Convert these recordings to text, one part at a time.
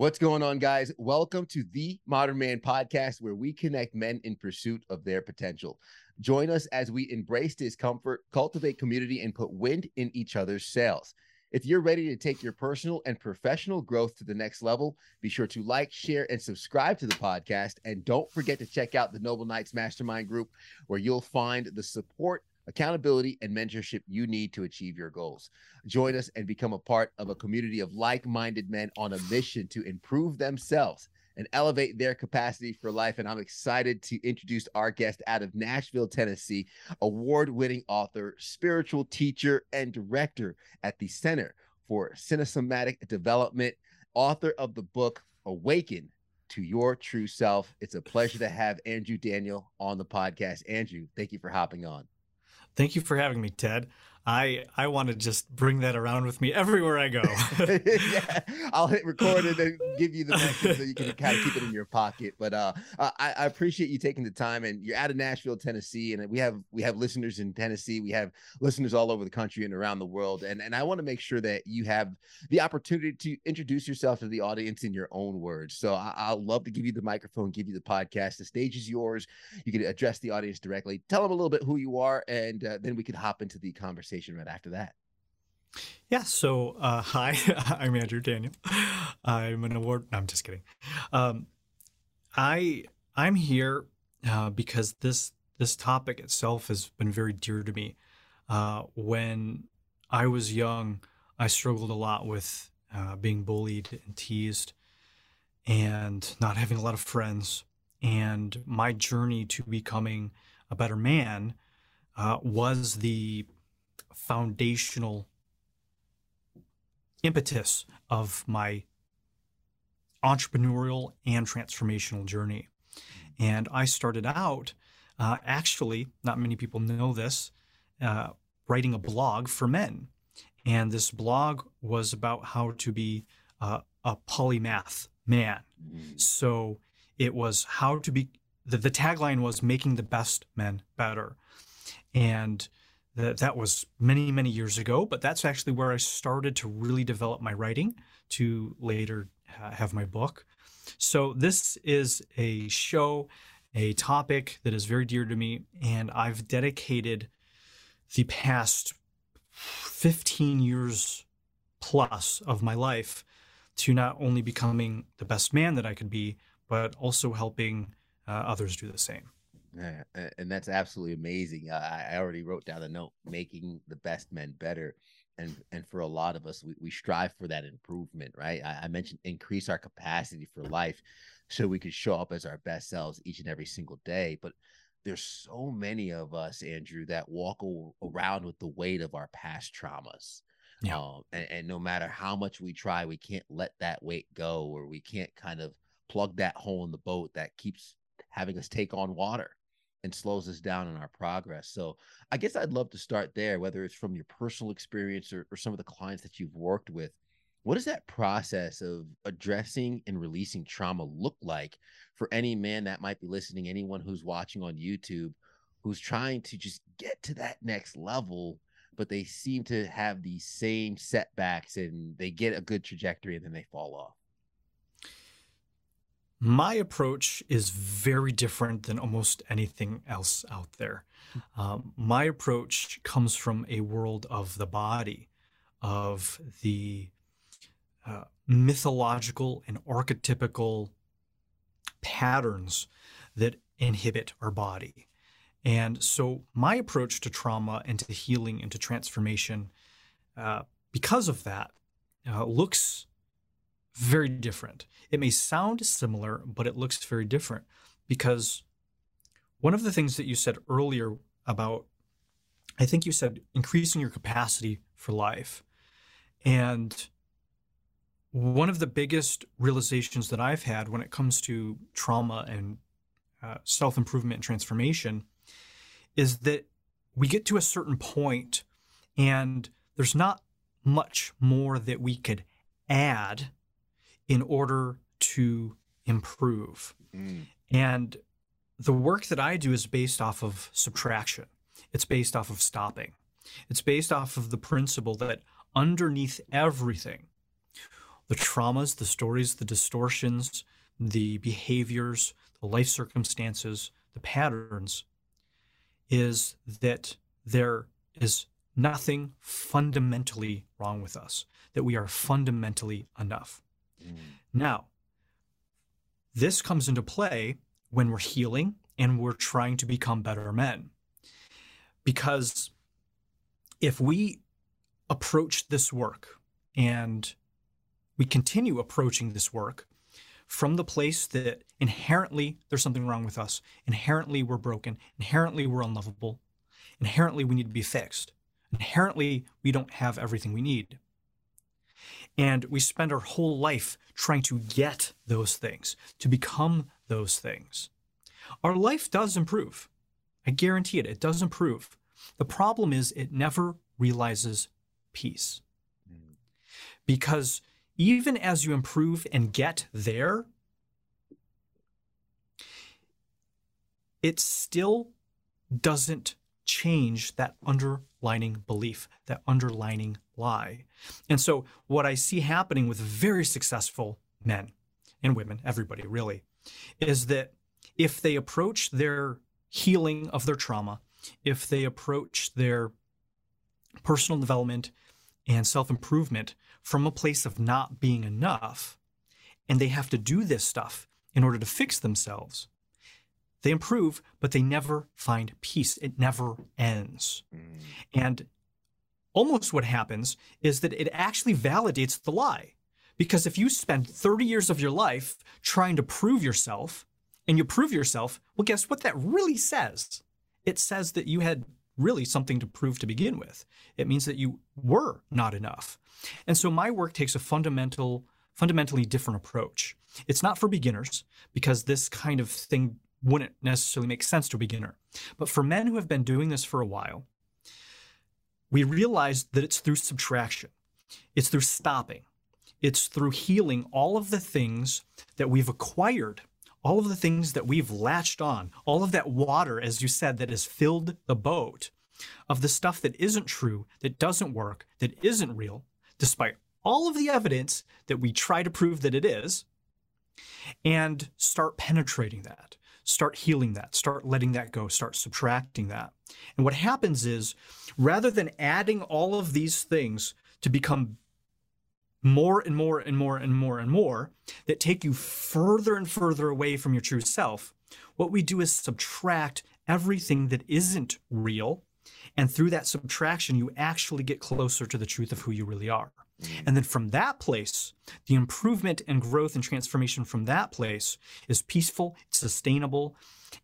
What's going on, guys? Welcome to the Modern Man podcast, where we connect men in pursuit of their potential. Join us as we embrace discomfort, cultivate community, and put wind in each other's sails. If you're ready to take your personal and professional growth to the next level, be sure to like, share, and subscribe to the podcast. And don't forget to check out the Noble Knights Mastermind Group, where you'll find the support, accountability, and mentorship you need to achieve your goals. Join us and become a part of a community of like minded men on a mission to improve themselves and elevate their capacity for life. And I'm excited to introduce our guest out of Nashville, Tennessee, award winning author, spiritual teacher, and director at the Center for Cinesomatic Development, author of the book Awaken to Your True Self. It's a pleasure to have Andrew Daniel on the podcast. Andrew, thank you for hopping on. Thank you for having me, Ted. I I want to just bring that around with me everywhere I go. yeah, I'll hit record and give you the message so you can kind of keep it in your pocket. But uh, I, I appreciate you taking the time, and you're out of Nashville, Tennessee, and we have we have listeners in Tennessee, we have listeners all over the country and around the world, and and I want to make sure that you have the opportunity to introduce yourself to the audience in your own words. So I, I'll love to give you the microphone, give you the podcast. The stage is yours. You can address the audience directly. Tell them a little bit who you are, and uh, then we can hop into the conversation conversation right after that. Yeah. So, uh, hi, I'm Andrew Daniel. I'm an award. No, I'm just kidding. Um, I I'm here uh, because this this topic itself has been very dear to me. Uh, when I was young, I struggled a lot with uh, being bullied and teased, and not having a lot of friends. And my journey to becoming a better man uh, was the foundational impetus of my entrepreneurial and transformational journey. And I started out, uh, actually, not many people know this, uh, writing a blog for men. And this blog was about how to be uh, a polymath man. Mm. So it was how to be, the, the tagline was making the best men better. And that, that was many, many years ago, but that's actually where I started to really develop my writing to later have my book. So, this is a show, a topic that is very dear to me, and I've dedicated the past 15 years plus of my life to not only becoming the best man that I could be, but also helping uh, others do the same. Yeah, and that's absolutely amazing. Uh, I already wrote down a note: making the best men better, and and for a lot of us, we, we strive for that improvement, right? I, I mentioned increase our capacity for life, so we could show up as our best selves each and every single day. But there's so many of us, Andrew, that walk around with the weight of our past traumas. Yeah. Um, and, and no matter how much we try, we can't let that weight go, or we can't kind of plug that hole in the boat that keeps having us take on water and slows us down in our progress. So I guess I'd love to start there, whether it's from your personal experience or, or some of the clients that you've worked with. What does that process of addressing and releasing trauma look like for any man that might be listening, anyone who's watching on YouTube, who's trying to just get to that next level, but they seem to have these same setbacks and they get a good trajectory and then they fall off? My approach is very different than almost anything else out there. Um, my approach comes from a world of the body, of the uh, mythological and archetypical patterns that inhibit our body. And so, my approach to trauma and to healing and to transformation, uh, because of that, uh, looks very different. It may sound similar, but it looks very different because one of the things that you said earlier about, I think you said increasing your capacity for life. And one of the biggest realizations that I've had when it comes to trauma and uh, self improvement and transformation is that we get to a certain point and there's not much more that we could add in order to improve. Mm. And the work that I do is based off of subtraction. It's based off of stopping. It's based off of the principle that underneath everything, the traumas, the stories, the distortions, the behaviors, the life circumstances, the patterns, is that there is nothing fundamentally wrong with us, that we are fundamentally enough. Mm. Now, this comes into play when we're healing and we're trying to become better men. Because if we approach this work and we continue approaching this work from the place that inherently there's something wrong with us, inherently we're broken, inherently we're unlovable, inherently we need to be fixed, inherently we don't have everything we need. And we spend our whole life trying to get those things, to become those things. Our life does improve. I guarantee it, it does improve. The problem is it never realizes peace. Because even as you improve and get there, it still doesn't change that underlining belief, that underlining lie. And so, what I see happening with very successful men and women, everybody really, is that if they approach their healing of their trauma, if they approach their personal development and self improvement from a place of not being enough, and they have to do this stuff in order to fix themselves, they improve, but they never find peace. It never ends. Mm. And almost what happens is that it actually validates the lie. Because if you spend 30 years of your life trying to prove yourself and you prove yourself, well, guess what that really says? It says that you had really something to prove to begin with. It means that you were not enough. And so my work takes a fundamental, fundamentally different approach. It's not for beginners because this kind of thing wouldn't necessarily make sense to a beginner. But for men who have been doing this for a while, we realize that it's through subtraction, it's through stopping, it's through healing all of the things that we've acquired, all of the things that we've latched on, all of that water, as you said, that has filled the boat of the stuff that isn't true, that doesn't work, that isn't real, despite all of the evidence that we try to prove that it is, and start penetrating that start healing that, start letting that go, start subtracting that. And what happens is rather than adding all of these things to become more and more and more and more and more that take you further and further away from your true self, what we do is subtract everything that isn't real. And through that subtraction, you actually get closer to the truth of who you really are. Mm. And then from that place, the improvement and growth and transformation from that place is peaceful, it's sustainable,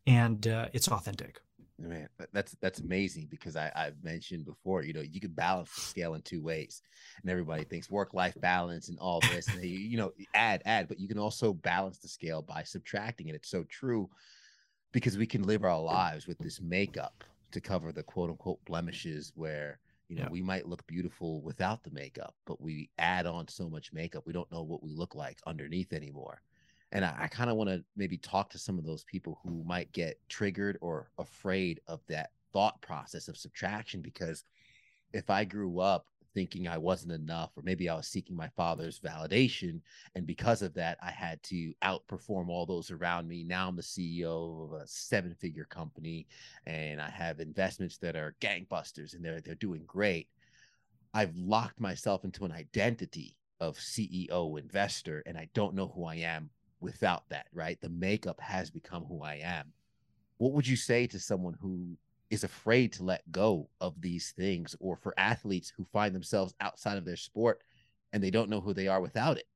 and uh, it's authentic. Man, that's that's amazing because I, I've mentioned before, you know, you can balance the scale in two ways, and everybody thinks work life balance and all this, and they, you know, add add, but you can also balance the scale by subtracting it. It's so true because we can live our lives with this makeup to cover the quote unquote blemishes where you know, yeah. we might look beautiful without the makeup, but we add on so much makeup, we don't know what we look like underneath anymore. And I, I kind of want to maybe talk to some of those people who might get triggered or afraid of that thought process of subtraction because if I grew up thinking I wasn't enough, or maybe I was seeking my father's validation. And because of that, I had to outperform all those around me. Now I'm the CEO of a seven figure company and I have investments that are gangbusters and they're, they're doing great. I've locked myself into an identity of CEO investor and I don't know who I am without that, right? The makeup has become who I am. What would you say to someone who is afraid to let go of these things or for athletes who find themselves outside of their sport and they don't know who they are without it.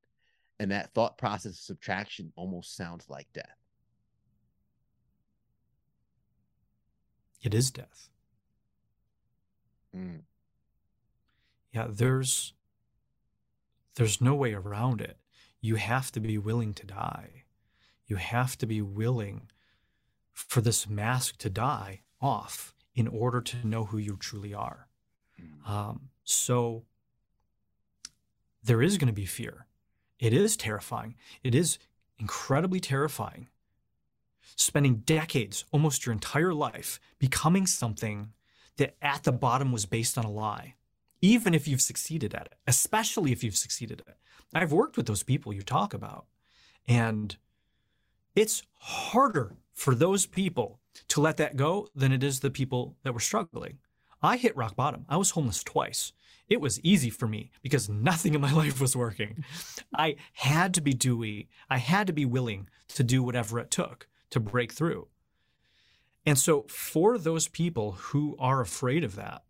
And that thought process of subtraction almost sounds like death. It is death. Mm. yeah there's there's no way around it. You have to be willing to die. You have to be willing for this mask to die off in order to know who you truly are. Hmm. Um, so there is going to be fear. It is terrifying. It is incredibly terrifying. Spending decades, almost your entire life, becoming something that at the bottom was based on a lie, even if you've succeeded at it, especially if you've succeeded at it. I've worked with those people you talk about, and it's harder for those people to let that go than it is the people that were struggling. I hit rock bottom. I was homeless twice. It was easy for me because nothing in my life was working. I had to be dewy. I had to be willing to do whatever it took to break through. And so, for those people who are afraid of that,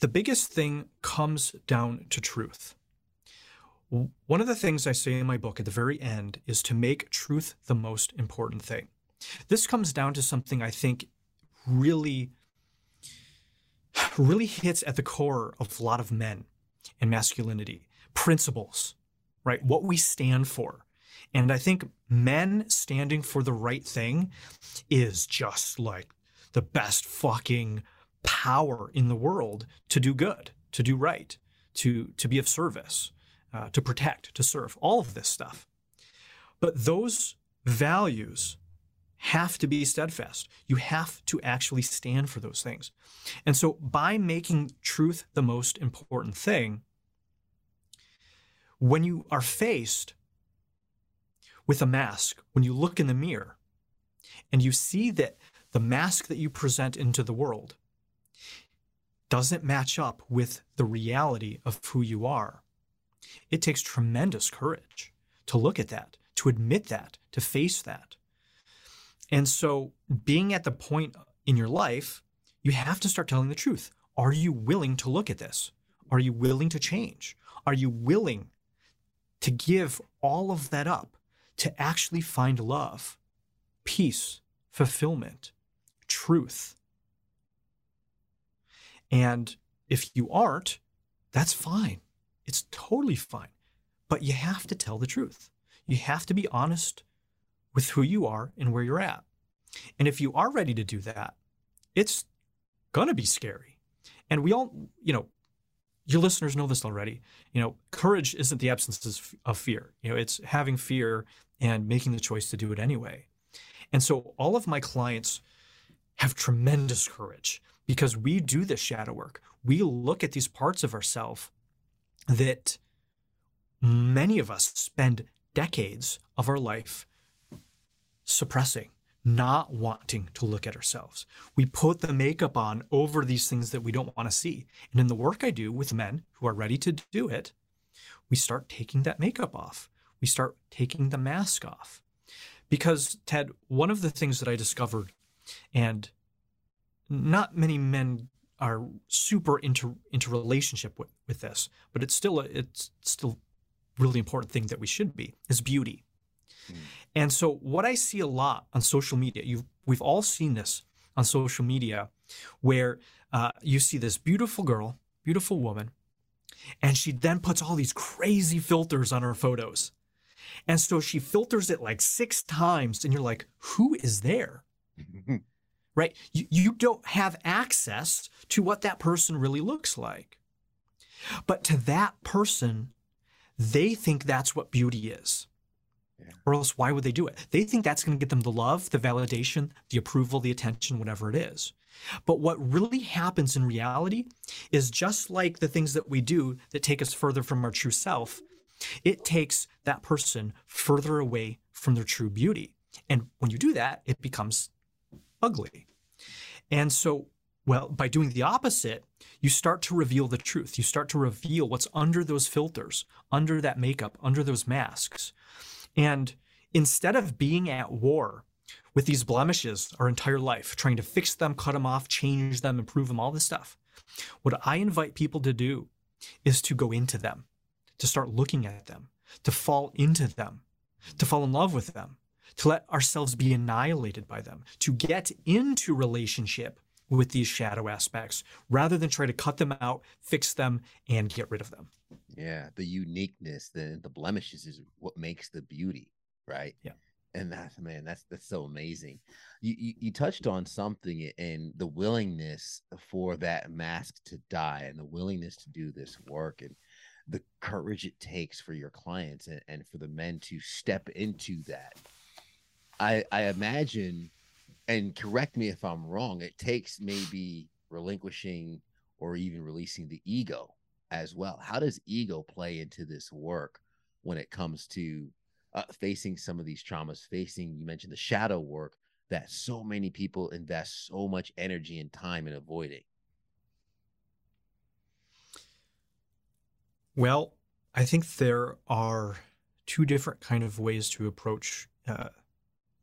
the biggest thing comes down to truth. One of the things I say in my book at the very end is to make truth the most important thing. This comes down to something I think really, really hits at the core of a lot of men and masculinity principles, right? What we stand for. And I think men standing for the right thing is just like the best fucking power in the world to do good, to do right, to, to be of service uh, to protect, to serve, all of this stuff. But those values have to be steadfast. You have to actually stand for those things. And so, by making truth the most important thing, when you are faced with a mask, when you look in the mirror and you see that the mask that you present into the world doesn't match up with the reality of who you are, it takes tremendous courage to look at that, to admit that, to face that. And so, being at the point in your life, you have to start telling the truth. Are you willing to look at this? Are you willing to change? Are you willing to give all of that up to actually find love, peace, fulfillment, truth? And if you aren't, that's fine. It's totally fine. But you have to tell the truth. You have to be honest with who you are and where you're at. And if you are ready to do that, it's going to be scary. And we all, you know, your listeners know this already. You know, courage isn't the absence of fear. You know, it's having fear and making the choice to do it anyway. And so all of my clients have tremendous courage because we do this shadow work. We look at these parts of ourselves that many of us spend decades of our life suppressing, not wanting to look at ourselves. We put the makeup on over these things that we don't want to see. And in the work I do with men who are ready to do it, we start taking that makeup off. We start taking the mask off. Because, Ted, one of the things that I discovered, and not many men are super into into relationship with, with this, but it's still a, it's still really important thing that we should be is beauty. Mm. And so what I see a lot on social media, you we've all seen this on social media, where uh, you see this beautiful girl, beautiful woman, and she then puts all these crazy filters on her photos. And so she filters it like six times, and you're like, who is there? right? You, you don't have access to what that person really looks like. But to that person, they think that's what beauty is. Yeah. Or else, why would they do it? They think that's going to get them the love, the validation, the approval, the attention, whatever it is. But what really happens in reality is just like the things that we do that take us further from our true self, it takes that person further away from their true beauty. And when you do that, it becomes ugly. And so, well, by doing the opposite, you start to reveal the truth. You start to reveal what's under those filters, under that makeup, under those masks. And instead of being at war with these blemishes our entire life, trying to fix them, cut them off, change them, improve them, all this stuff, what I invite people to do is to go into them, to start looking at them, to fall into them, to fall in love with them, to let ourselves be annihilated by them, to get into relationship with these shadow aspects rather than try to cut them out, fix them, and get rid of them. Yeah, the uniqueness, the the blemishes is what makes the beauty, right? Yeah. And that's man, that's that's so amazing. You, you you touched on something and the willingness for that mask to die and the willingness to do this work and the courage it takes for your clients and, and for the men to step into that I I imagine and correct me if I'm wrong, it takes maybe relinquishing or even releasing the ego as well. How does ego play into this work when it comes to uh, facing some of these traumas, facing, you mentioned the shadow work that so many people invest so much energy and time in avoiding? Well, I think there are two different kind of ways to approach uh,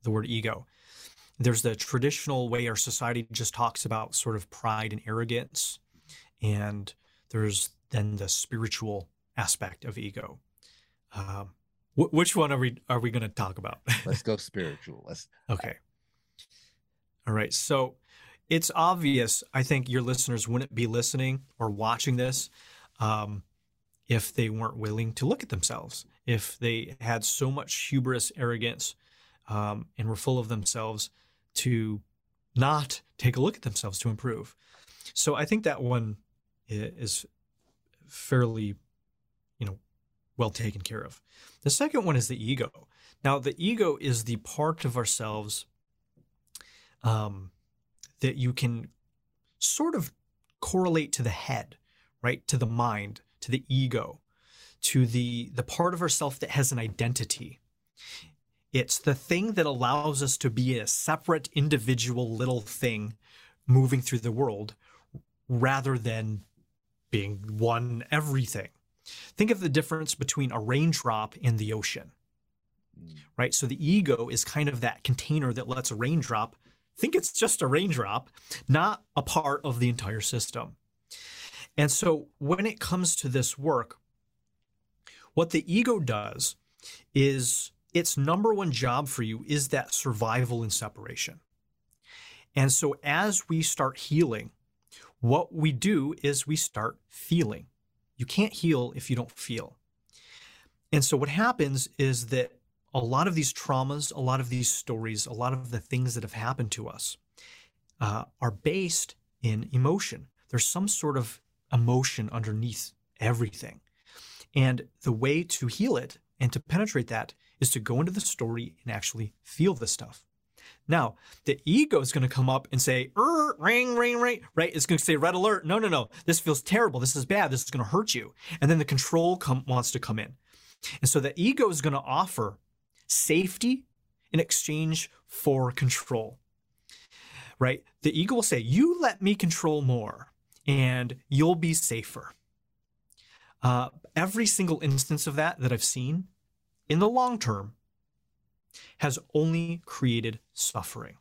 the word ego. There's the traditional way our society just talks about sort of pride and arrogance, and there's then the spiritual aspect of ego. Um, wh- which one are we are we going to talk about? Let's go spiritual. Let's okay. All right. So it's obvious. I think your listeners wouldn't be listening or watching this um, if they weren't willing to look at themselves. If they had so much hubris, arrogance, um, and were full of themselves to not take a look at themselves to improve. So I think that one is fairly, you know, well taken care of. The second one is the ego. Now, the ego is the part of ourselves um, that you can sort of correlate to the head, right? To the mind, to the ego, to the the part of ourself that has an identity. It's the thing that allows us to be a separate individual little thing moving through the world rather than being one everything. Think of the difference between a raindrop and the ocean, mm. right? So the ego is kind of that container that lets a raindrop think it's just a raindrop, not a part of the entire system. And so when it comes to this work, what the ego does is its number one job for you is that survival and separation. And so as we start healing, what we do is we start feeling. You can't heal if you don't feel. And so what happens is that a lot of these traumas, a lot of these stories, a lot of the things that have happened to us uh, are based in emotion. There's some sort of emotion underneath everything. And the way to heal it and to penetrate that is to go into the story and actually feel the stuff. Now, the ego is going to come up and say, ring, ring, ring, right? It's going to say red alert. No, no, no. This feels terrible. This is bad. This is going to hurt you. And then the control wants to come in. And so the ego is going to offer safety in exchange for control, right? The ego will say, you let me control more and you'll be safer. Uh, every single instance of that that I've seen in the long term has only created suffering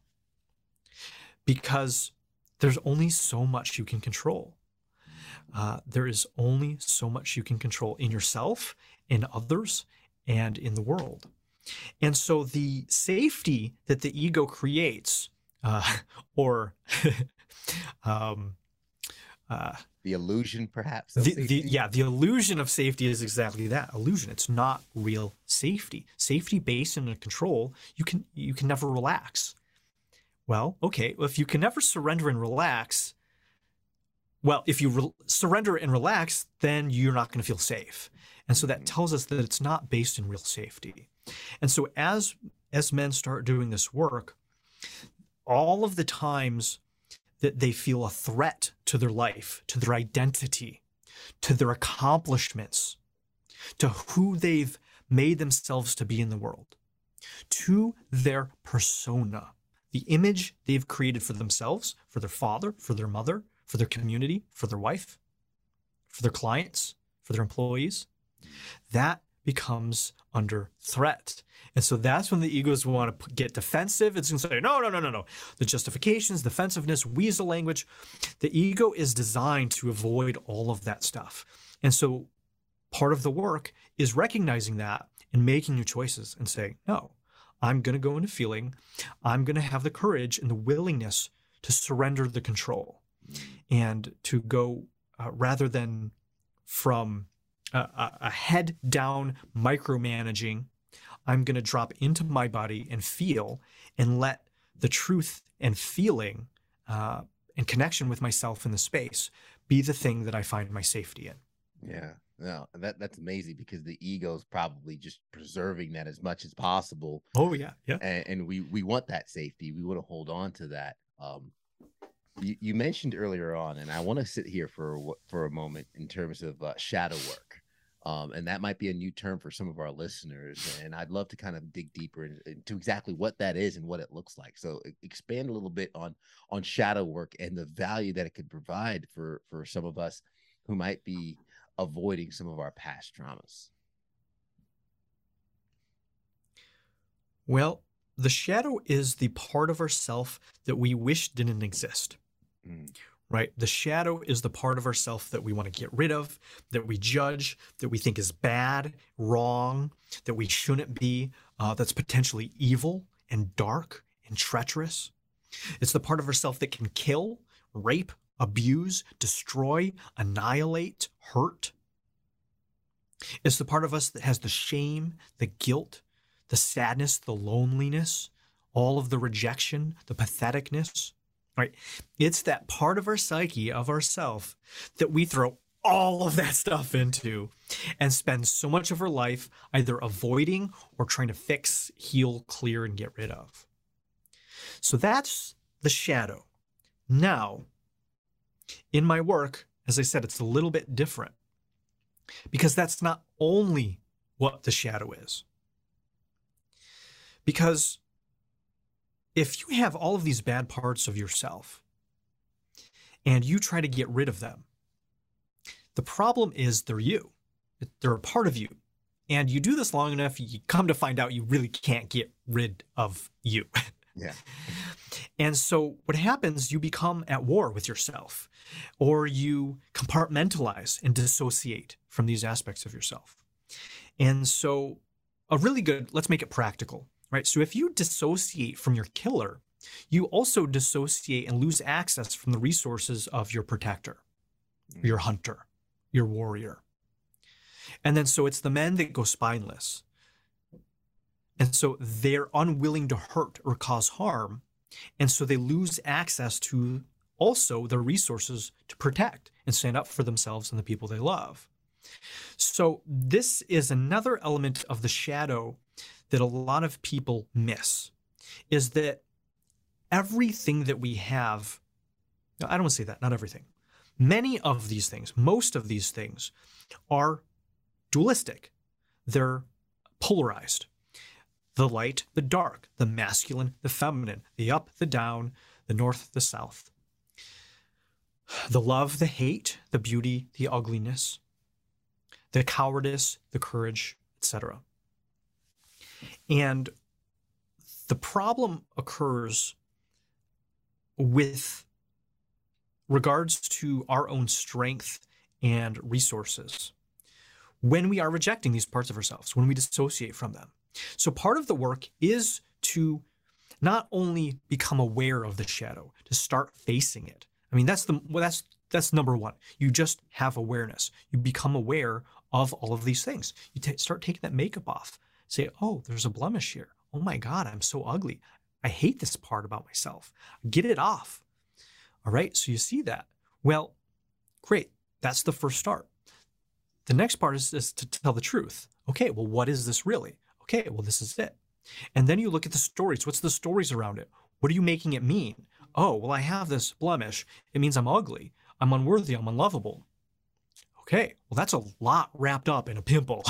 because there's only so much you can control. Uh, there is only so much you can control in yourself, in others, and in the world. And so the safety that the ego creates, uh, or um, uh, the illusion, perhaps. The, the, yeah, the illusion of safety is exactly that illusion. It's not real safety. Safety based in a control, you can you can never relax. Well, okay, well, if you can never surrender and relax, well, if you re- surrender and relax, then you're not going to feel safe. And so that mm-hmm. tells us that it's not based in real safety. And so as as men start doing this work, all of the times that they feel a threat to their life, to their identity, to their accomplishments, to who they've made themselves to be in the world, to their persona, the image they've created for themselves, for their father, for their mother, for their community, for their wife, for their clients, for their employees. That becomes under threat. And so that's when the egos want to get defensive. It's going to say, no, no, no, no, no. The justifications, defensiveness, weasel language. The ego is designed to avoid all of that stuff. And so part of the work is recognizing that and making new choices and saying, no, I'm going to go into feeling. I'm going to have the courage and the willingness to surrender the control and to go uh, rather than from a, a head down micromanaging. I'm going to drop into my body and feel and let the truth and feeling uh, and connection with myself in the space be the thing that I find my safety in. Yeah. No, that that's amazing because the ego is probably just preserving that as much as possible. Oh yeah, yeah. And, and we we want that safety. We want to hold on to that. Um, you, you mentioned earlier on, and I want to sit here for for a moment in terms of uh, shadow work. Um, and that might be a new term for some of our listeners. And I'd love to kind of dig deeper into exactly what that is and what it looks like. So expand a little bit on on shadow work and the value that it could provide for for some of us who might be avoiding some of our past traumas? Well, the shadow is the part of ourself that we wish didn't exist. Mm. Right? The shadow is the part of ourself that we want to get rid of, that we judge, that we think is bad, wrong, that we shouldn't be, uh, that's potentially evil and dark and treacherous. It's the part of ourself that can kill, rape, abuse, destroy, annihilate, hurt. It's the part of us that has the shame, the guilt, the sadness, the loneliness, all of the rejection, the patheticness, right? It's that part of our psyche, of ourself, that we throw all of that stuff into and spend so much of our life either avoiding or trying to fix, heal, clear, and get rid of. So that's the shadow. Now, in my work, as I said, it's a little bit different because that's not only what the shadow is. Because if you have all of these bad parts of yourself and you try to get rid of them, the problem is they're you. They're a part of you. And you do this long enough, you come to find out you really can't get rid of you. Yeah. And so what happens, you become at war with yourself, or you compartmentalize and dissociate from these aspects of yourself. And so a really good, let's make it practical, right? So if you dissociate from your killer, you also dissociate and lose access from the resources of your protector, mm. your hunter, your warrior. And then so it's the men that go spineless. And so they're unwilling to hurt or cause harm. And so they lose access to also the resources to protect and stand up for themselves and the people they love. So this is another element of the shadow that a lot of people miss is that everything that we have, I don't want to say that, not everything. Many of these things, most of these things are dualistic. They're polarized the light, the dark, the masculine, the feminine, the up, the down, the north, the south. The love, the hate, the beauty, the ugliness, the cowardice, the courage, etc. And the problem occurs with regards to our own strength and resources when we are rejecting these parts of ourselves, when we dissociate from them. So part of the work is to not only become aware of the shadow, to start facing it. I mean, that's the well, that's that's number one. You just have awareness. You become aware of all of these things. You t- start taking that makeup off. Say, oh, there's a blemish here. Oh my God, I'm so ugly. I hate this part about myself. Get it off. All right. So you see that. Well, great. That's the first start. The next part is, is to tell the truth. Okay, well, what is this really? okay, well, this is it. And then you look at the stories. What's the stories around it? What are you making it mean? Oh, well, I have this blemish. It means I'm ugly. I'm unworthy. I'm unlovable. Okay, well, that's a lot wrapped up in a pimple,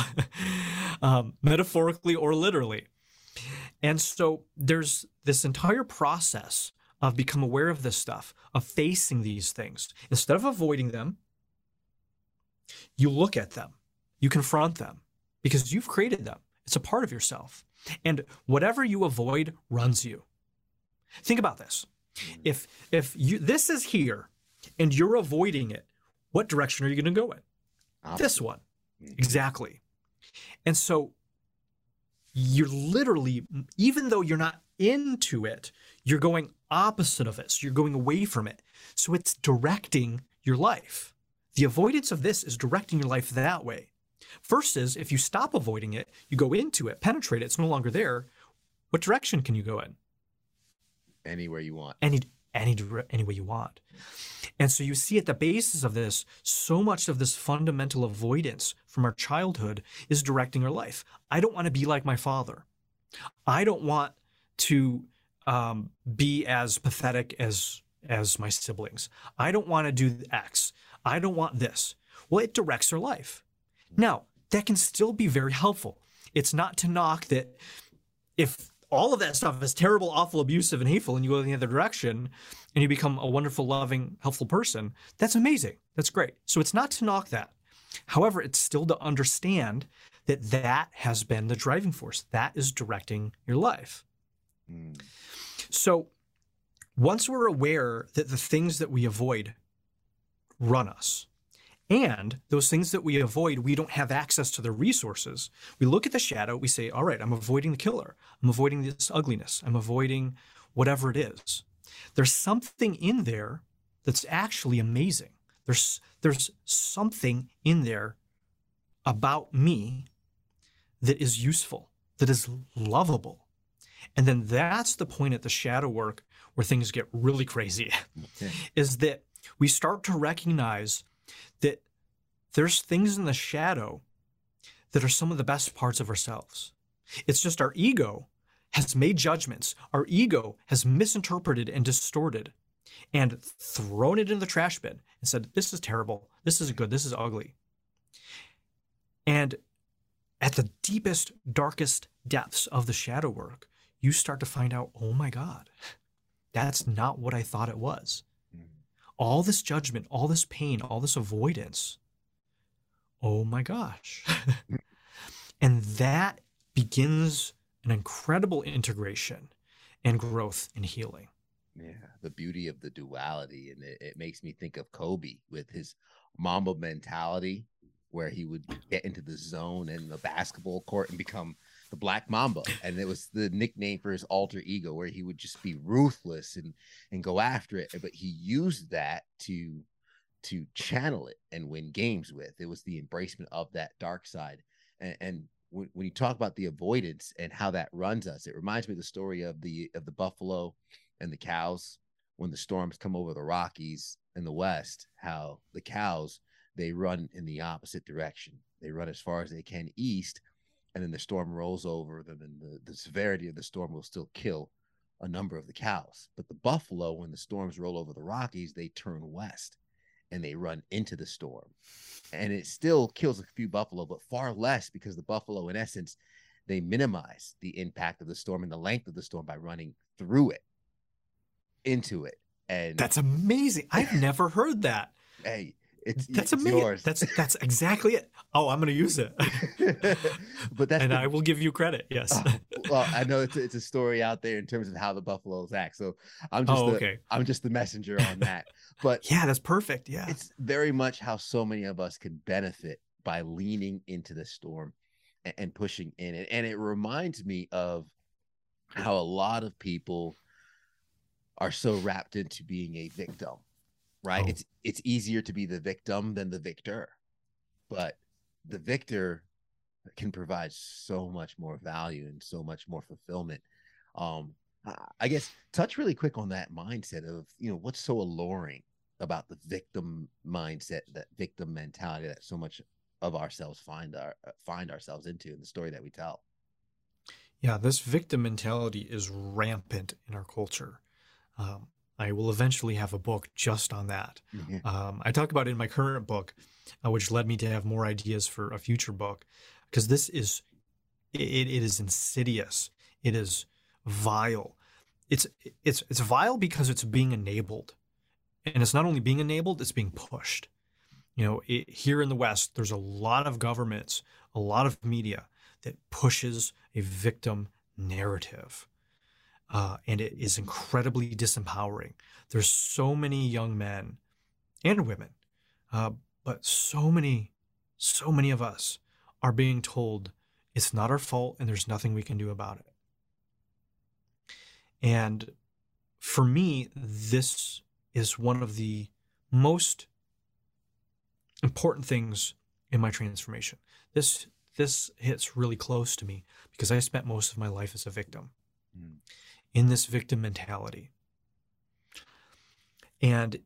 um, metaphorically or literally. And so there's this entire process of become aware of this stuff, of facing these things. Instead of avoiding them, you look at them, you confront them because you've created them. It's a part of yourself. And whatever you avoid runs you. Think about this. If if you this is here and you're avoiding it, what direction are you going to go in? Opposite. This one. Mm-hmm. Exactly. And so you're literally even though you're not into it, you're going opposite of it. So you're going away from it. So it's directing your life. The avoidance of this is directing your life that way. First is if you stop avoiding it, you go into it, penetrate it, it's no longer there. What direction can you go in? Anywhere you want. Any any any way you want. And so you see at the basis of this, so much of this fundamental avoidance from our childhood is directing our life. I don't want to be like my father. I don't want to um, be as pathetic as as my siblings. I don't want to do X. I don't want this. Well, it directs our life. Now, that can still be very helpful. It's not to knock that if all of that stuff is terrible, awful, abusive, and hateful, and you go in the other direction and you become a wonderful, loving, helpful person, that's amazing. That's great. So it's not to knock that. However, it's still to understand that that has been the driving force. That is directing your life. Mm. So once we're aware that the things that we avoid run us, and those things that we avoid, we don't have access to the resources. We look at the shadow, we say, all right, I'm avoiding the killer. I'm avoiding this ugliness. I'm avoiding whatever it is. There's something in there that's actually amazing. There's, there's something in there about me that is useful, that is lovable. And then that's the point at the shadow work where things get really crazy okay. is that we start to recognize that there's things in the shadow that are some of the best parts of ourselves. It's just our ego has made judgments. Our ego has misinterpreted and distorted and thrown it in the trash bin and said, This is terrible. This is good. This is ugly. And at the deepest, darkest depths of the shadow work, you start to find out, oh my God, that's not what I thought it was all this judgment, all this pain, all this avoidance. Oh my gosh. and that begins an incredible integration and growth and healing. Yeah, the beauty of the duality. And it, it makes me think of Kobe with his Mamba mentality, where he would get into the zone and the basketball court and become the Black Mamba, and it was the nickname for his alter ego, where he would just be ruthless and and go after it. But he used that to to channel it and win games with. It was the embracement of that dark side. And, and when, when you talk about the avoidance and how that runs us, it reminds me of the story of the of the buffalo and the cows when the storms come over the Rockies in the West. How the cows they run in the opposite direction. They run as far as they can east and then the storm rolls over them and the, the severity of the storm will still kill a number of the cows. But the buffalo when the storms roll over the rockies they turn west and they run into the storm. And it still kills a few buffalo but far less because the buffalo in essence they minimize the impact of the storm and the length of the storm by running through it into it and that's amazing. I've never heard that. Hey it's that's it's amazing. Yours. That's that's exactly it. Oh, I'm going to use it. but that's and the, I will give you credit. Yes. Uh, well, I know it's a, it's a story out there in terms of how the Buffaloes act. So I'm just oh, the, okay. I'm just the messenger on that. But yeah, that's perfect. Yeah, it's very much how so many of us can benefit by leaning into the storm and, and pushing in it. And it reminds me of how a lot of people are so wrapped into being a victim right? Oh. It's it's easier to be the victim than the victor, but the victor can provide so much more value and so much more fulfillment. Um, I guess touch really quick on that mindset of you know what's so alluring about the victim mindset, that victim mentality that so much of ourselves find our find ourselves into in the story that we tell. Yeah, this victim mentality is rampant in our culture. Um, I will eventually have a book just on that. Mm-hmm. Um, I talk about it in my current book, uh, which led me to have more ideas for a future book, because this is it, it is insidious. It is vile. It's it's it's vile because it's being enabled, and it's not only being enabled; it's being pushed. You know, it, here in the West, there's a lot of governments, a lot of media that pushes a victim narrative uh, and it is incredibly disempowering. There's so many young men and women, uh, but so many, so many of us are being told it's not our fault and there's nothing we can do about it. And for me, this is one of the most important things in my transformation. This this hits really close to me because I spent most of my life as a victim. Mm in this victim mentality. And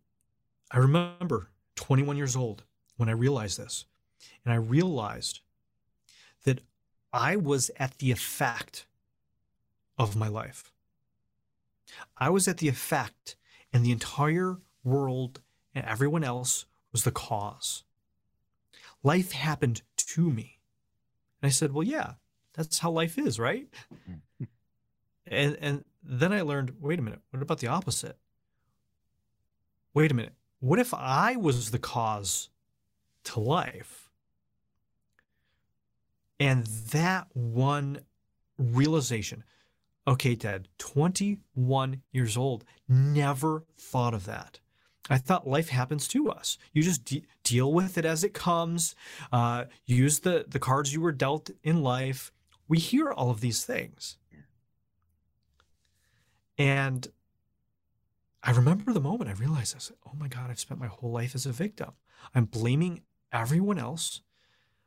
I remember 21 years old when I realized this. And I realized that I was at the effect of my life. I was at the effect, and the entire world and everyone else was the cause. Life happened to me. And I said, Well, yeah, that's how life is, right? Mm. and and then I learned, wait a minute, what about the opposite? Wait a minute. What if I was the cause to life? And that one realization, okay, Ted, 21 years old, never thought of that. I thought life happens to us. You just de- deal with it as it comes. Uh, use the the cards you were dealt in life. We hear all of these things, and I remember the moment I realized said, "Oh my God, I've spent my whole life as a victim. I'm blaming everyone else.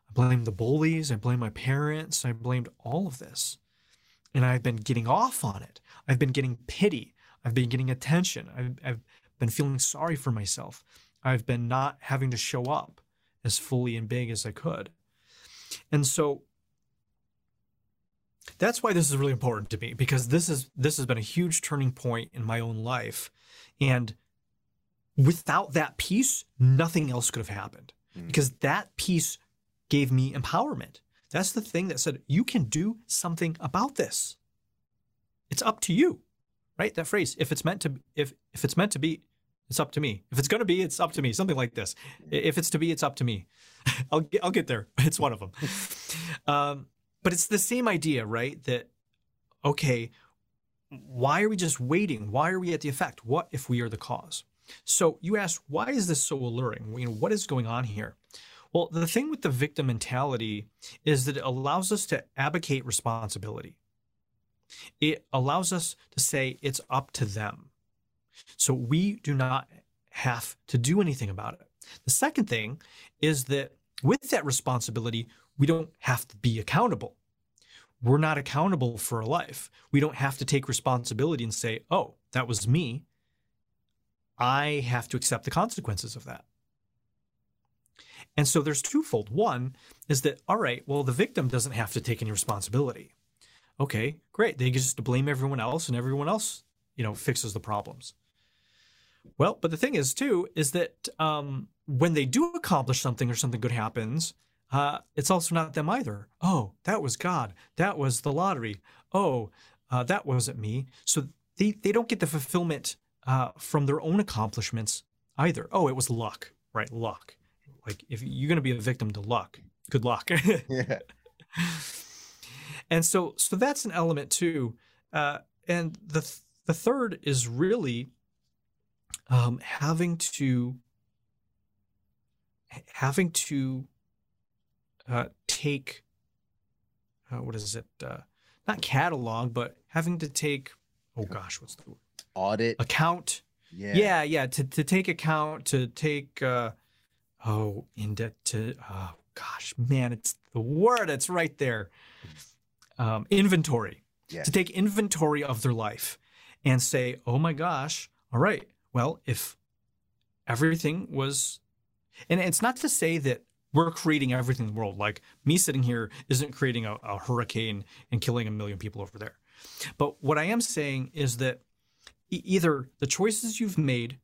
I blame the bullies. I blame my parents. I blamed all of this, and I've been getting off on it. I've been getting pity. I've been getting attention. I've, I've been feeling sorry for myself. I've been not having to show up as fully and big as I could. And so that's why this is really important to me because this is this has been a huge turning point in my own life and without that piece nothing else could have happened mm. because that piece gave me empowerment that's the thing that said you can do something about this it's up to you right? That phrase, if it's meant to, if if it's meant to be, it's up to me. If it's going to be, it's up to me. Something like this. If it's to be, it's up to me. I'll get, I'll get there. It's one of them. Um, but it's the same idea, right? That okay, why are we just waiting? Why are we at the effect? What if we are the cause? So you ask, why is this so alluring? You know, what is going on here? Well, the thing with the victim mentality is that it allows us to abdicate responsibility. It allows us to say it's up to them. So we do not have to do anything about it. The second thing is that with that responsibility, we don't have to be accountable. We're not accountable for a life. We don't have to take responsibility and say, oh, that was me. I have to accept the consequences of that. And so there's twofold. One is that, all right, well, the victim doesn't have to take any responsibility okay, great. They just blame everyone else and everyone else, you know, fixes the problems. Well, but the thing is too is that um, when they do accomplish something or something good happens, uh, it's also not them either. Oh, that was God. That was the lottery. Oh, uh, that wasn't me. So they they don't get the fulfillment uh, from their own accomplishments either. Oh, it was luck, right? Luck. Like if you're going to be a victim to luck, good luck. yeah. and so so that's an element too uh, and the th- the third is really um, having to having to uh, take uh, what is it uh, not catalog but having to take oh gosh what's the word? audit? Account? Yeah. Yeah yeah to, to take account to take uh, oh in debt to oh gosh man it's the word it's right there. Um, inventory, yeah. to take inventory of their life and say, oh my gosh, all right, well, if everything was, and it's not to say that we're creating everything in the world. Like me sitting here isn't creating a, a hurricane and killing a million people over there. But what I am saying is that either the choices you've made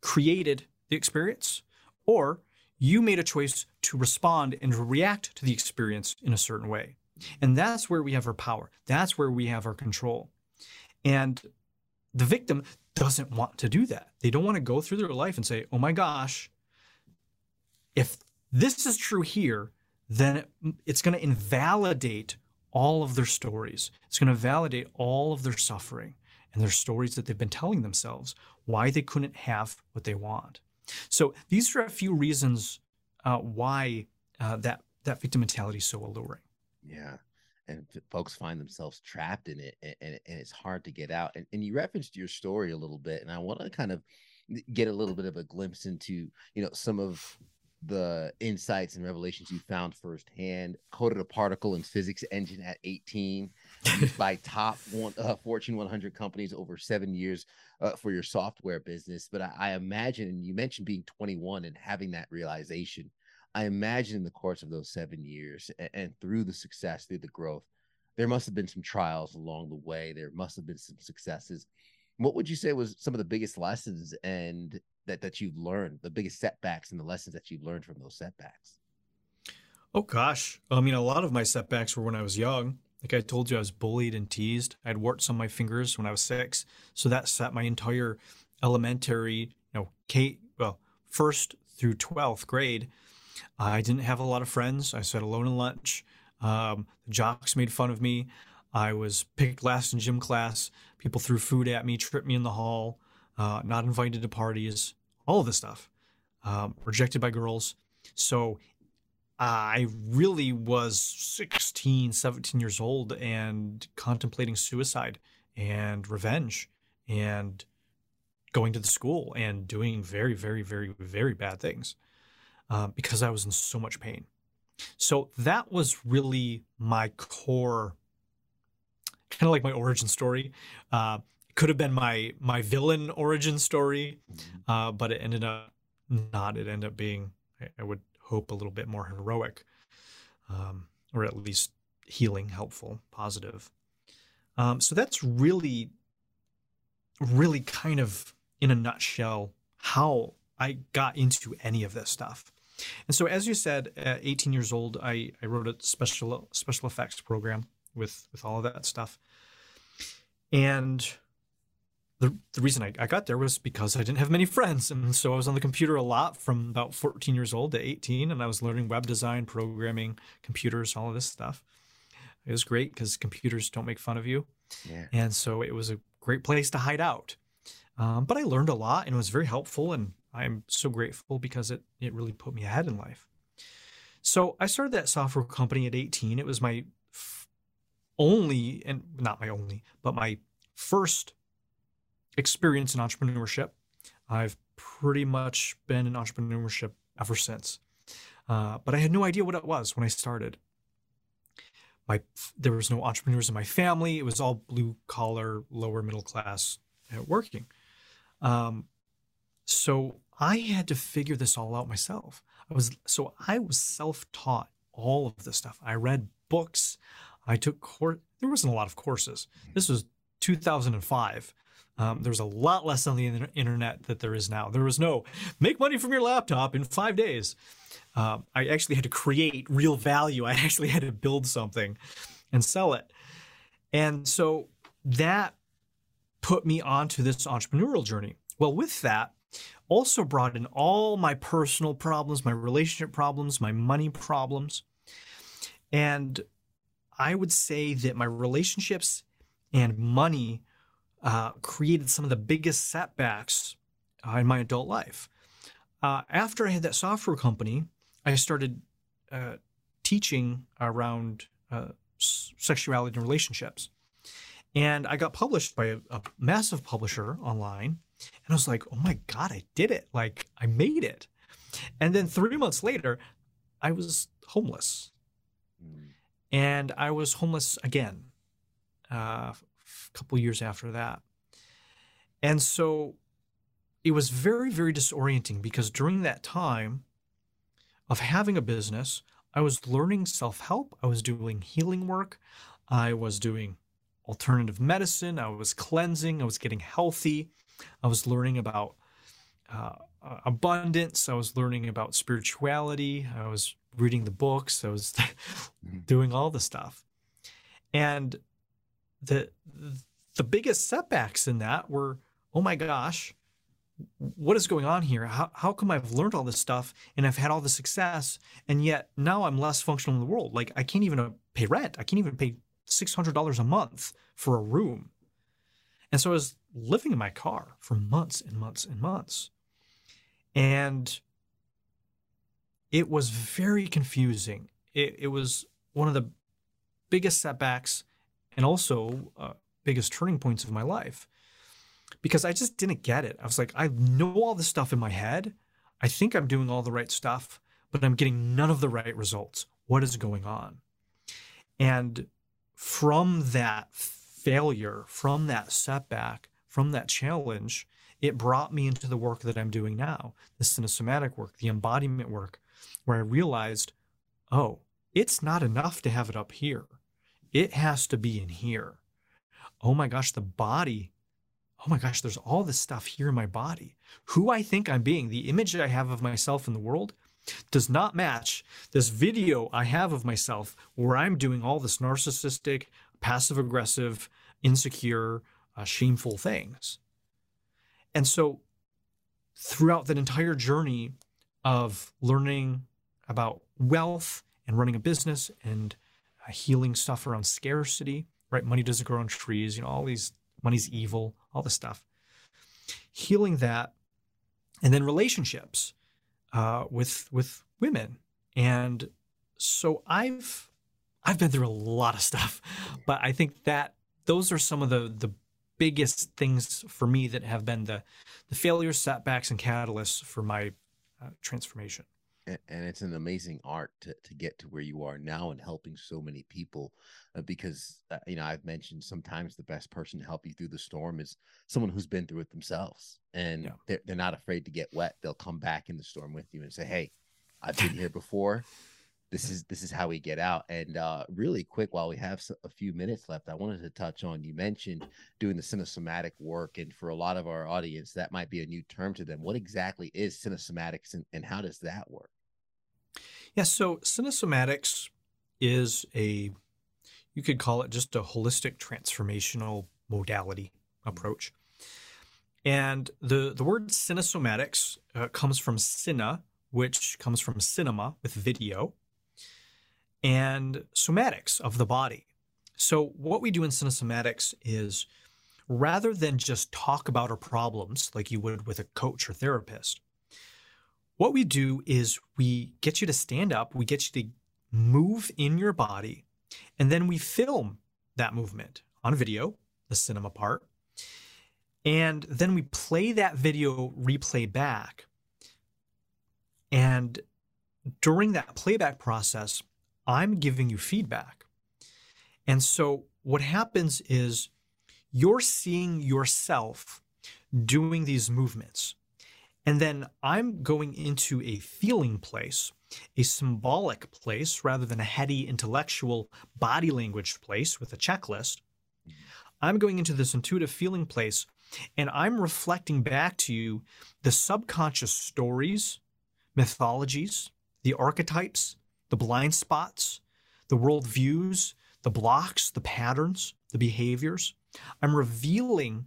created the experience or you made a choice to respond and react to the experience in a certain way. And that's where we have our power. That's where we have our control. And the victim doesn't want to do that. They don't want to go through their life and say, oh my gosh, if this is true here, then it's going to invalidate all of their stories. It's going to validate all of their suffering and their stories that they've been telling themselves, why they couldn't have what they want. So these are a few reasons uh, why uh, that, that victim mentality is so alluring. Yeah. And folks find themselves trapped in it and, and, and it's hard to get out. And, and you referenced your story a little bit, and I want to kind of get a little bit of a glimpse into, you know, some of the insights and revelations you found firsthand coded a particle in physics engine at 18 used by top one, uh, Fortune 100 companies over seven years uh, for your software business. But I, I imagine, and you mentioned being 21 and having that realization. I imagine in the course of those seven years and, and through the success, through the growth, there must have been some trials along the way. There must have been some successes. What would you say was some of the biggest lessons and that that you've learned, the biggest setbacks and the lessons that you've learned from those setbacks? Oh gosh, I mean, a lot of my setbacks were when I was young. Like I told you, I was bullied and teased. I had warts on my fingers when I was six, so that set my entire elementary, you know, K well, first through twelfth grade. I didn't have a lot of friends. I sat alone in lunch. Um, the jocks made fun of me. I was picked last in gym class. People threw food at me, tripped me in the hall, uh, not invited to parties, all of this stuff. Um, rejected by girls. So I really was 16, 17 years old and contemplating suicide and revenge and going to the school and doing very, very, very, very bad things uh, because I was in so much pain. So that was really my core, kind of like my origin story. Uh, could have been my my villain origin story, uh, but it ended up not. It ended up being, I, I would hope, a little bit more heroic, um, or at least healing, helpful, positive. Um, so that's really, really kind of in a nutshell how I got into any of this stuff. And so, as you said, at 18 years old, I, I wrote a special special effects program with with all of that stuff. And the, the reason I, I got there was because I didn't have many friends. And so I was on the computer a lot from about 14 years old to 18. And I was learning web design, programming, computers, all of this stuff. It was great because computers don't make fun of you. Yeah. And so it was a great place to hide out. Um, but I learned a lot and it was very helpful. And I'm so grateful because it it really put me ahead in life. So I started that software company at 18. It was my only and not my only, but my first experience in entrepreneurship. I've pretty much been in entrepreneurship ever since. Uh, but I had no idea what it was when I started. My there was no entrepreneurs in my family. It was all blue collar, lower middle class working. Um, so I had to figure this all out myself. I was so I was self-taught all of this stuff. I read books. I took course. There wasn't a lot of courses. This was 2005. Um, there was a lot less on the internet that there is now. There was no make money from your laptop in five days. Uh, I actually had to create real value. I actually had to build something and sell it. And so that put me onto this entrepreneurial journey. Well, with that, also brought in all my personal problems, my relationship problems, my money problems. And I would say that my relationships and money uh, created some of the biggest setbacks uh, in my adult life. Uh, after I had that software company, I started uh, teaching around uh, sexuality and relationships. And I got published by a, a massive publisher online and I was like, oh my God, I did it. Like, I made it. And then three months later, I was homeless. And I was homeless again uh, a couple years after that. And so it was very, very disorienting because during that time of having a business, I was learning self help, I was doing healing work, I was doing alternative medicine, I was cleansing, I was getting healthy. I was learning about uh, abundance. I was learning about spirituality. I was reading the books. I was mm-hmm. doing all the stuff. And the the biggest setbacks in that were, oh my gosh, what is going on here? How, how come I've learned all this stuff and I've had all the success and yet now I'm less functional in the world? Like I can't even uh, pay rent. I can't even pay $600 a month for a room. And so I was living in my car for months and months and months. And it was very confusing. It, it was one of the biggest setbacks and also uh, biggest turning points of my life because I just didn't get it. I was like, I know all this stuff in my head. I think I'm doing all the right stuff, but I'm getting none of the right results. What is going on? And from that failure, from that setback, from that challenge, it brought me into the work that I'm doing now, the cinesomatic work, the embodiment work, where I realized, oh, it's not enough to have it up here. It has to be in here. Oh my gosh, the body. Oh my gosh, there's all this stuff here in my body. Who I think I'm being, the image I have of myself in the world, does not match this video I have of myself where I'm doing all this narcissistic, passive aggressive, insecure, uh, shameful things. And so, throughout that entire journey of learning about wealth and running a business and uh, healing stuff around scarcity, right? Money doesn't grow on trees, you know, all these money's evil, all this stuff. Healing that, and then relationships uh, with with women, and so I've I've been through a lot of stuff, but I think that those are some of the the biggest things for me that have been the the failures, setbacks, and catalysts for my uh, transformation. And it's an amazing art to, to get to where you are now and helping so many people uh, because uh, you know i've mentioned sometimes the best person to help you through the storm is someone who's been through it themselves and yeah. they're, they're not afraid to get wet. They'll come back in the storm with you and say hey i've been here before this is this is how we get out and uh, really quick while we have a few minutes left i wanted to touch on you mentioned doing the cinesomatic work and for a lot of our audience that might be a new term to them. What exactly is cinesomatics and, and how does that work? Yeah, so cinesomatics is a, you could call it just a holistic transformational modality approach. And the, the word cinesomatics uh, comes from cine, which comes from cinema with video, and somatics of the body. So, what we do in cinesomatics is rather than just talk about our problems like you would with a coach or therapist, what we do is we get you to stand up, we get you to move in your body, and then we film that movement on video, the cinema part. And then we play that video replay back. And during that playback process, I'm giving you feedback. And so what happens is you're seeing yourself doing these movements. And then I'm going into a feeling place, a symbolic place rather than a heady intellectual body language place with a checklist. I'm going into this intuitive feeling place and I'm reflecting back to you the subconscious stories, mythologies, the archetypes, the blind spots, the worldviews, the blocks, the patterns, the behaviors. I'm revealing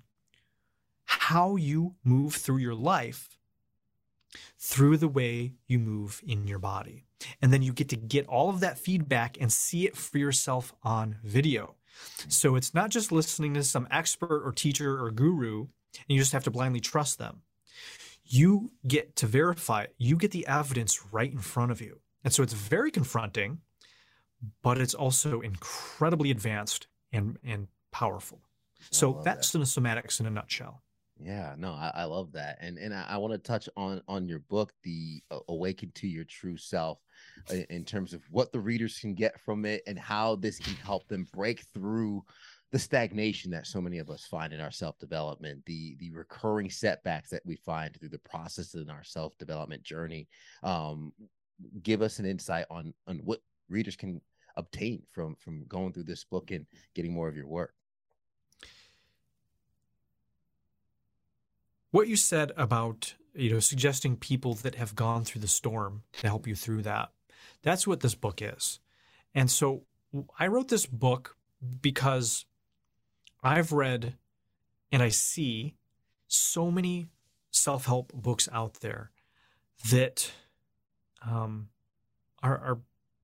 how you move through your life through the way you move in your body. And then you get to get all of that feedback and see it for yourself on video. So it's not just listening to some expert or teacher or guru, and you just have to blindly trust them. You get to verify it, you get the evidence right in front of you. And so it's very confronting, but it's also incredibly advanced and, and powerful. So that's that. cinesomatics in a nutshell. Yeah, no, I, I love that, and and I, I want to touch on on your book, the uh, Awaken to Your True Self, in, in terms of what the readers can get from it and how this can help them break through the stagnation that so many of us find in our self development, the the recurring setbacks that we find through the process in our self development journey. Um, give us an insight on on what readers can obtain from from going through this book and getting more of your work. what you said about you know suggesting people that have gone through the storm to help you through that that's what this book is and so i wrote this book because i've read and i see so many self-help books out there that um, are, are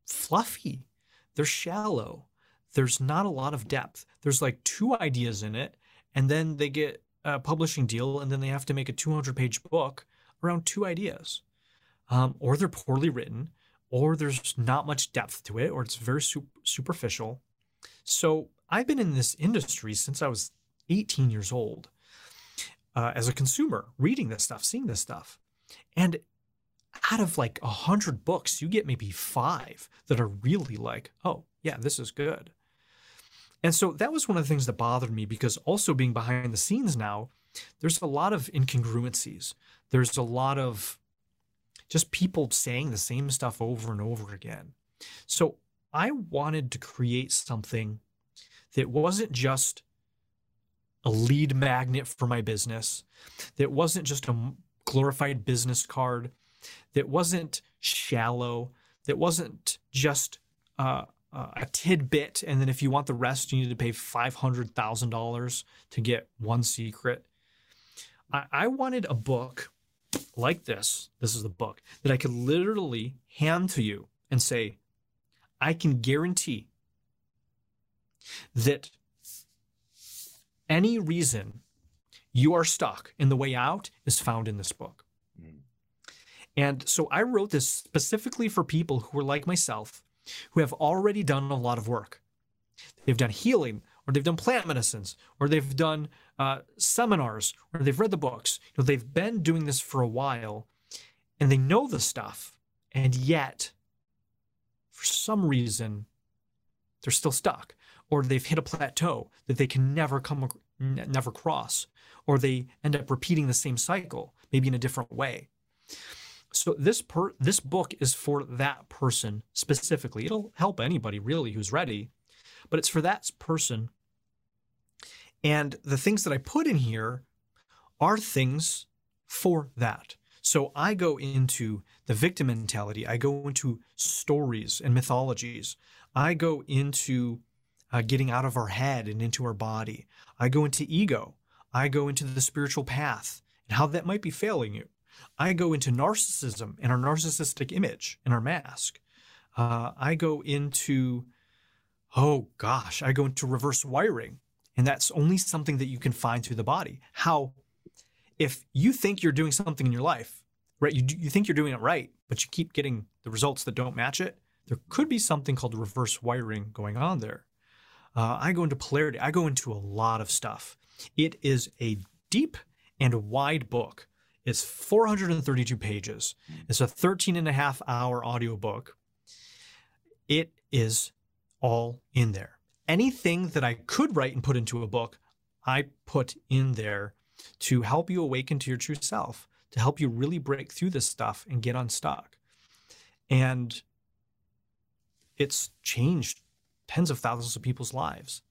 fluffy they're shallow there's not a lot of depth there's like two ideas in it and then they get a publishing deal and then they have to make a 200 page book around two ideas. Um, or they're poorly written, or there's not much depth to it, or it's very superficial. So I've been in this industry since I was 18 years old uh, as a consumer, reading this stuff, seeing this stuff. And out of like a hundred books, you get maybe five that are really like, oh, yeah, this is good. And so that was one of the things that bothered me because also being behind the scenes now, there's a lot of incongruencies. There's a lot of just people saying the same stuff over and over again. So I wanted to create something that wasn't just a lead magnet for my business, that wasn't just a glorified business card, that wasn't shallow, that wasn't just uh, a tidbit. And then if you want the rest, you need to pay $500,000 to get one secret. I, I wanted a book like this. This is the book that I could literally hand to you and say, I can guarantee that any reason you are stuck in the way out is found in this book. And so I wrote this specifically for people who are like myself, who have already done a lot of work. They've done healing, or they've done plant medicines, or they've done uh, seminars, or they've read the books. You know, they've been doing this for a while, and they know the stuff, and yet, for some reason, they're still stuck, or they've hit a plateau that they can never come, never cross, or they end up repeating the same cycle, maybe in a different way. So this per this book is for that person specifically. It'll help anybody really who's ready, but it's for that person. And the things that I put in here are things for that. So I go into the victim mentality. I go into stories and mythologies. I go into uh, getting out of our head and into our body. I go into ego. I go into the spiritual path and how that might be failing you. I go into narcissism and our narcissistic image and our mask. Uh, I go into, oh gosh, I go into reverse wiring. And that's only something that you can find through the body. How, if you think you're doing something in your life, right, you, you think you're doing it right, but you keep getting the results that don't match it, there could be something called reverse wiring going on there. Uh, I go into polarity, I go into a lot of stuff. It is a deep and wide book it's 432 pages. It's a 13 and a half hour audiobook. It is all in there. Anything that I could write and put into a book, I put in there to help you awaken to your true self, to help you really break through this stuff and get unstuck. And it's changed tens of thousands of people's lives.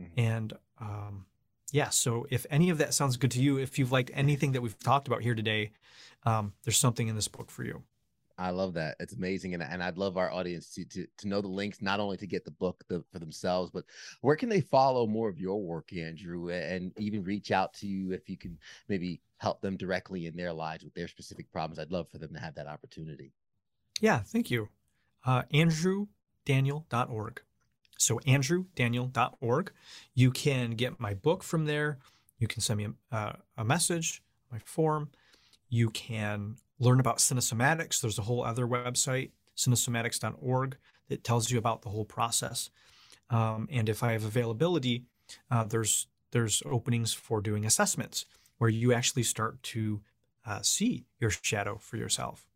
Mm-hmm. And um, yeah, so if any of that sounds good to you, if you've liked anything that we've talked about here today, um, there's something in this book for you. I love that. It's amazing, and and I'd love our audience to to to know the links not only to get the book the, for themselves, but where can they follow more of your work, Andrew, and even reach out to you if you can maybe help them directly in their lives with their specific problems. I'd love for them to have that opportunity. So andrewdaniel.org. You can get my book from there. You can send me a, uh, a message, my form. You can learn about cinesomatics. There's a whole other website, cinesomatics.org, that tells you about the whole process. Um, and if I have availability, uh, there's there's openings for doing assessments where you actually start to uh, see your shadow for yourself.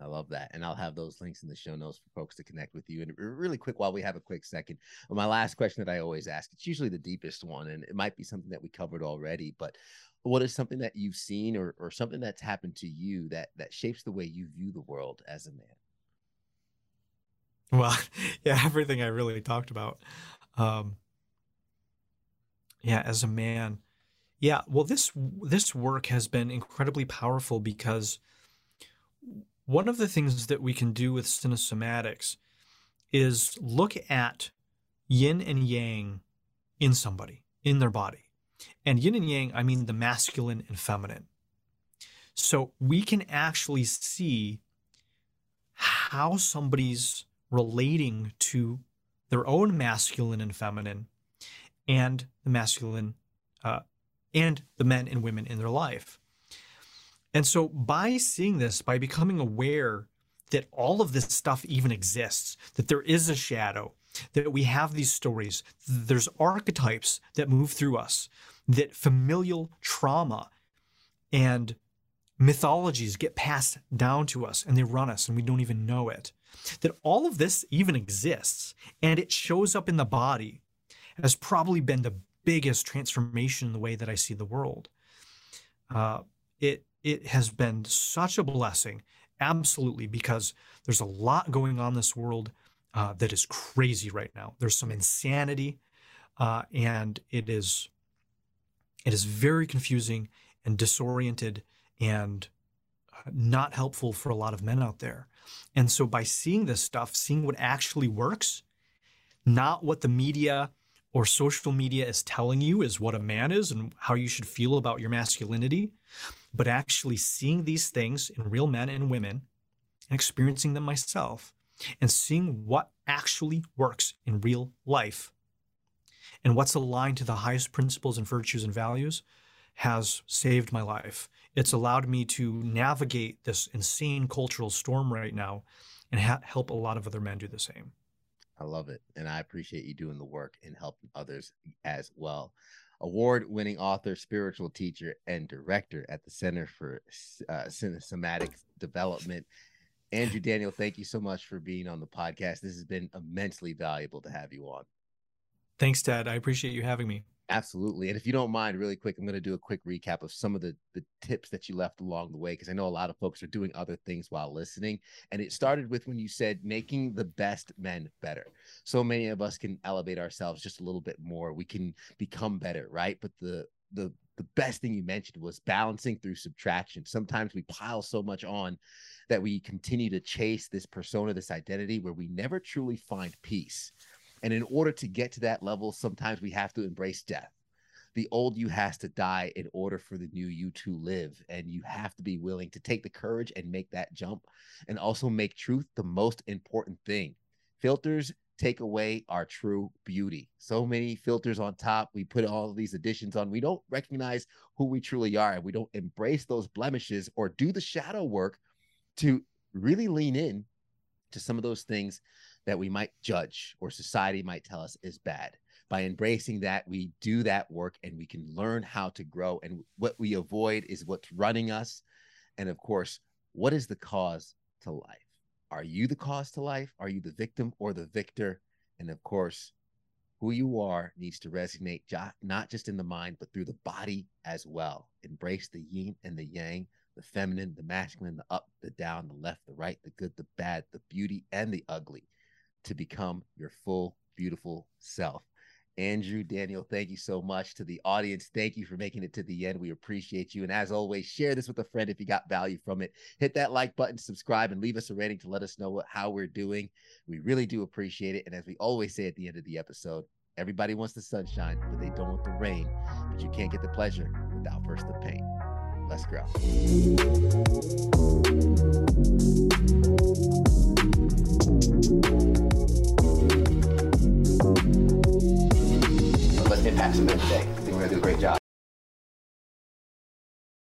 I love that. And I'll have those links in the show notes for folks to connect with you. And really quick, while we have a quick second, my last question that I always ask, it's usually the deepest one, and it might be something that we covered already, but what is something that you've seen or, or something that's happened to you that that shapes the way you view the world as a man? Well, yeah, everything I really talked about. Um, yeah, as a man. Yeah, well this this work has been incredibly powerful because one of the things that we can do with cinesomatics is look at yin and yang in somebody, in their body. And yin and yang, I mean the masculine and feminine. So we can actually see how somebody's relating to their own masculine and feminine and the masculine uh, and the men and women in their life. And so by seeing this, by becoming aware that all of this stuff even exists, that there is a shadow, that we have these stories, there's archetypes that move through us, that familial trauma and mythologies get passed down to us and they run us and we don't even know it. That all of this even exists and it shows up in the body has probably been the biggest transformation in the way that I see the world. Uh, it it has been such a blessing, absolutely, because there's a lot going on in this world uh, that is crazy right now. There's some insanity, uh, and it is it is very confusing and disoriented and uh, not helpful for a lot of men out there. And so by seeing this stuff, seeing what actually works, not what the media or social media is telling you is what a man is and how you should feel about your masculinity, but actually seeing these things in real men and women and experiencing them myself and seeing what actually works in real life and what's aligned to the highest principles and virtues and values has saved my life. It's allowed me to navigate this insane cultural storm right now and ha- help a lot of other men do the same. I love it. And I appreciate you doing the work and helping others as well. Award winning author, spiritual teacher, and director at the Center for uh, Development. Andrew Daniel, thank you so much for being on the podcast. This has been immensely valuable to have you on. Thanks, Ted. I appreciate you having me. Absolutely. And if you don't mind, really quick, I'm going to do a quick recap of some of the, the tips that you left along the way, because I know a lot of folks are doing other things while listening. And it started with when you said making the best men better. So many of us can elevate ourselves just a little bit more. We can become better, right? But the the the best thing you mentioned was balancing through subtraction. Sometimes we pile so much on that we continue to chase this persona, this identity where we never truly find peace. And in order to get to that level, sometimes we have to embrace death. The old you has to die in order for the new you to live. And you have to be willing to take the courage and make that jump and also make truth the most important thing. Filters take away our true beauty. So many filters on top. We put all these additions on. We don't recognize who we truly are. And we don't embrace those blemishes or do the shadow work to really lean in to some of those things that we might judge or society might tell us is bad. By embracing that, we do that work and we can learn how to grow. And what we avoid is what's running us. And of course, what is the cause to life? Are you the cause to life? Are you the victim or the victor? And of course, who you are needs to resonate not just in the mind, but through the body as well. Embrace the yin and the yang, the feminine, the masculine, the up, the down, the left, the right, the good, the bad, the beauty, and the ugly to become your full, beautiful self. Andrew, Daniel, thank you so much. To the audience, thank you for making it to the end. We appreciate you. And as always, share this with a friend if you got value from it. Hit that like button, subscribe, and leave us a rating to let us know what, how we're doing. We really do appreciate it. And as we always say at the end of the episode, everybody wants the sunshine, but they don't want the rain. But you can't get the pleasure without first the pain. Let's grow. Let's impact some. I think we're gonna do a great job.